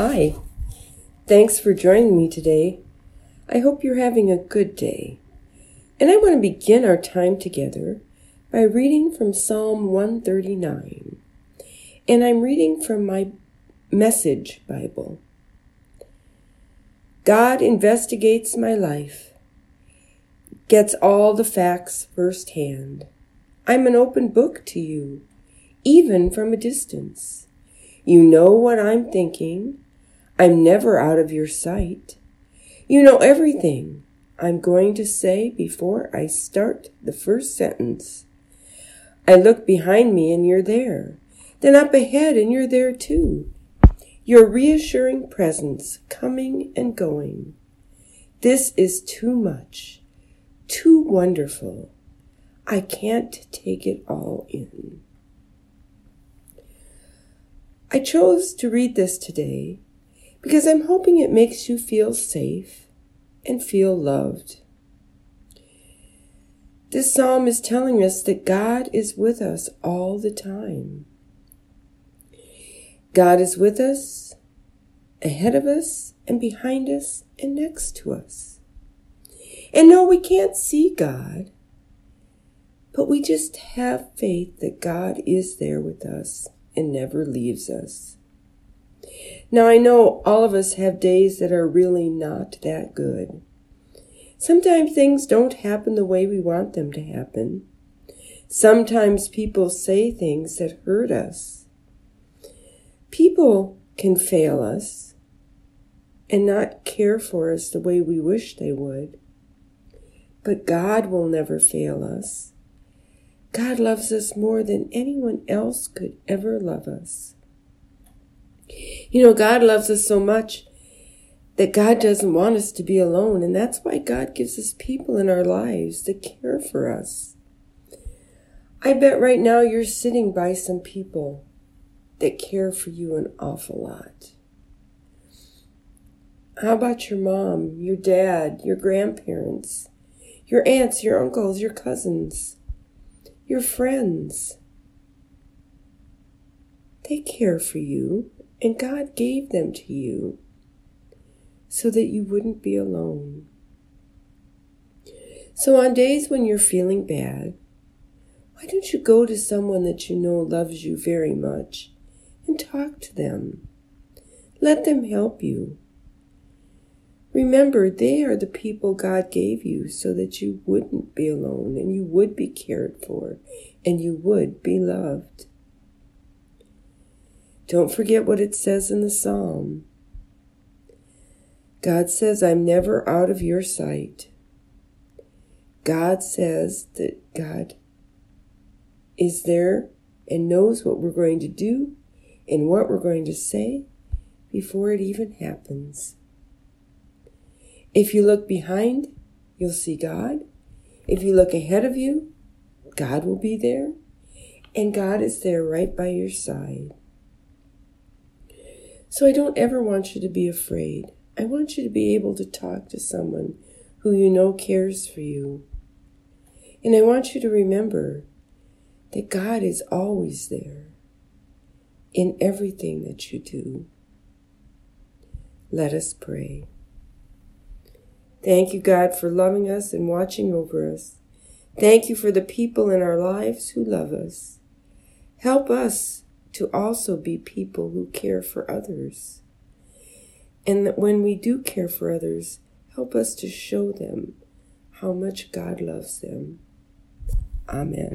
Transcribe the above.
Hi. Thanks for joining me today. I hope you're having a good day. And I want to begin our time together by reading from Psalm 139. And I'm reading from my Message Bible. God investigates my life, gets all the facts firsthand. I'm an open book to you, even from a distance. You know what I'm thinking. I'm never out of your sight. You know everything I'm going to say before I start the first sentence. I look behind me and you're there. Then up ahead and you're there too. Your reassuring presence coming and going. This is too much, too wonderful. I can't take it all in. I chose to read this today because I'm hoping it makes you feel safe and feel loved. This psalm is telling us that God is with us all the time. God is with us, ahead of us, and behind us, and next to us. And no, we can't see God, but we just have faith that God is there with us and never leaves us. Now, I know all of us have days that are really not that good. Sometimes things don't happen the way we want them to happen. Sometimes people say things that hurt us. People can fail us and not care for us the way we wish they would. But God will never fail us. God loves us more than anyone else could ever love us. You know, God loves us so much that God doesn't want us to be alone, and that's why God gives us people in our lives to care for us. I bet right now you're sitting by some people that care for you an awful lot. How about your mom, your dad, your grandparents, your aunts, your uncles, your cousins? your friends. They care for you, and God gave them to you so that you wouldn't be alone. So, on days when you're feeling bad, why don't you go to someone that you know loves you very much and talk to them? Let them help you. Remember, they are the people God gave you so that you wouldn't be alone and you would be cared for and you would be loved. Don't forget what it says in the psalm. God says, I'm never out of your sight. God says that God is there and knows what we're going to do and what we're going to say before it even happens. If you look behind, you'll see God. If you look ahead of you, God will be there. And God is there right by your side. So I don't ever want you to be afraid. I want you to be able to talk to someone who you know cares for you. And I want you to remember that God is always there in everything that you do. Let us pray. Thank you, God, for loving us and watching over us. Thank you for the people in our lives who love us. Help us to also be people who care for others. And that when we do care for others, help us to show them how much God loves them. Amen.